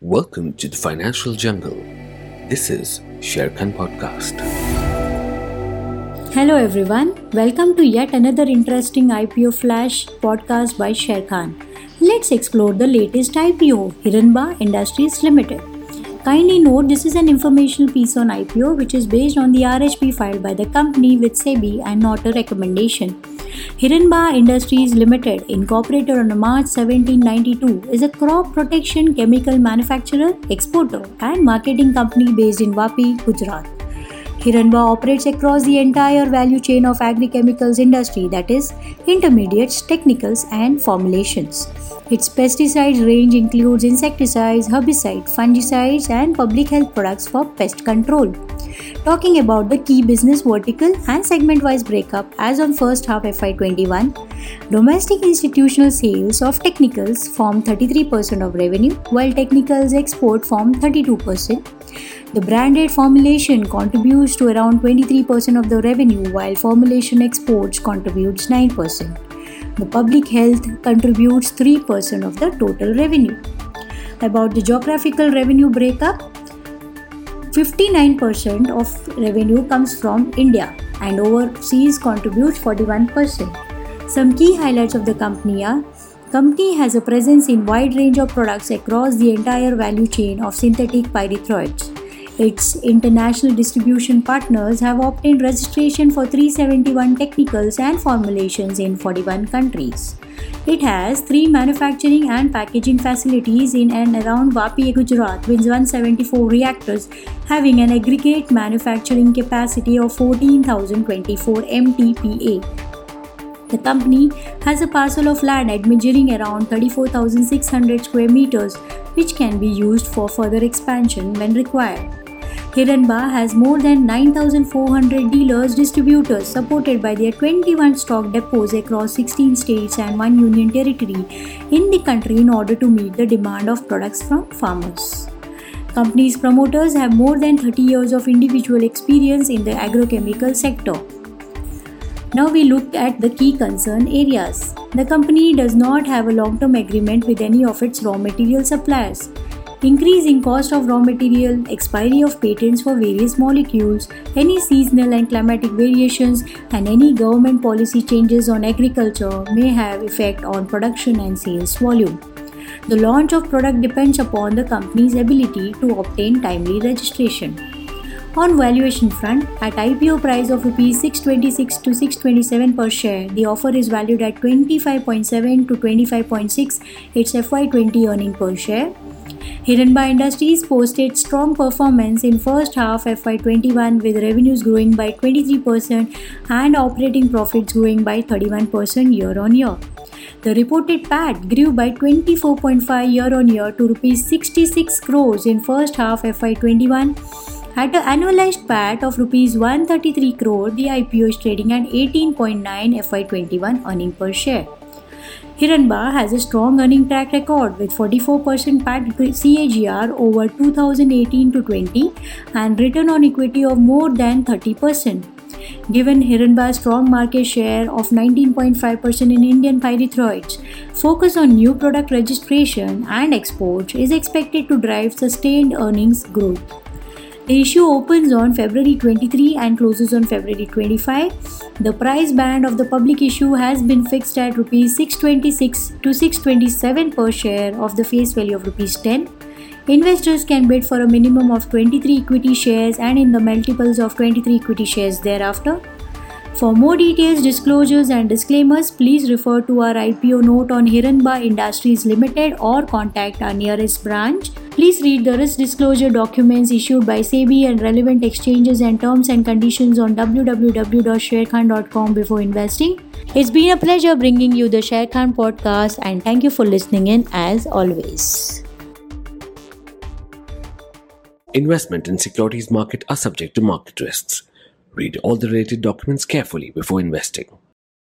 Welcome to the Financial Jungle. This is Sharekhan Podcast. Hello everyone, welcome to yet another interesting IPO Flash podcast by Sharekhan. Let's explore the latest IPO, Heranba Industries Limited. Kindly note this is an informational piece on IPO which is based on the RHP filed by the company with SEBI and not a recommendation. Heranba Industries Limited, incorporated on March 1792, is a crop protection chemical manufacturer, exporter, and marketing company based in Vapi, Gujarat. Heranba operates across the entire value chain of agrochemicals industry that is intermediates, technicals and formulations. Its pesticide range includes insecticides, herbicides, fungicides and public health products for pest control talking about the key business vertical and segment wise breakup as on first half FY21. Domestic institutional sales of technicals form 33% of revenue, while technicals export form 32%. The branded formulation contributes to around 23% of the revenue, while formulation exports contributes 9%. The public health contributes 3% of the total revenue. About the geographical revenue breakup, 59% of revenue comes from India and overseas contributes 41%. Some key highlights of the company are company has a presence in wide range of products across the entire value chain of synthetic pyrethroids. Its international distribution partners have obtained registration for 371 technicals and formulations in 41 countries. It has three manufacturing and packaging facilities in and around Vapi, Gujarat, with 174 reactors having an aggregate manufacturing capacity of 14,024 MTPA. The company has a parcel of land measuring around 34,600 square meters, which can be used for further expansion when required. Heranba has more than 9,400 dealers distributors supported by their 21 stock depots across 16 states and 1 union territory in the country in order to meet the demand of products from farmers. Company's promoters have more than 30 years of individual experience in the agrochemical sector. Now we look at the key concern areas. The company does not have a long term agreement with any of its raw material suppliers increase in cost of raw material, expiry of patents for various molecules, any seasonal and climatic variations, and any government policy changes on agriculture may have effect on production and sales volume. The launch of product depends upon the company's ability to obtain timely registration. On valuation front, at IPO price of rupees 626 to 627 per share, the offer is valued at 25.7 to 25.6 its FY20 earning per share Heranba Industries posted strong performance in first half FY21 with revenues growing by 23% and operating profits growing by 31% year on year. The reported PAT grew by 24.5 year on year to rupees 66 crores in first half FY21. At an annualized PAT of rupees 133 crore, the IPO is trading at 18.9 FY21 earning per share. Heranba has a strong earning track record with 44% PAT CAGR over 2018 to 20 and return on equity of more than 30%. Given Heranba's strong market share of 19.5% in Indian pyrethroids, focus on new product registration and exports is expected to drive sustained earnings growth. The issue opens on February 23 and closes on February 25. The price band of the public issue has been fixed at rupees 626 to 627 per share of the face value of rupees 10. Investors can bid for a minimum of 23 equity shares and in the multiples of 23 equity shares thereafter. For more details, disclosures, and disclaimers, please refer to our IPO note on Heranba Industries Limited or contact our nearest branch. Please read the risk disclosure documents issued by SEBI and relevant exchanges and terms and conditions on www.sharekhan.com before investing. It's been a pleasure bringing you the Sharekhan podcast and thank you for listening in as always. Investment in securities market are subject to market risks. Read all the related documents carefully before investing.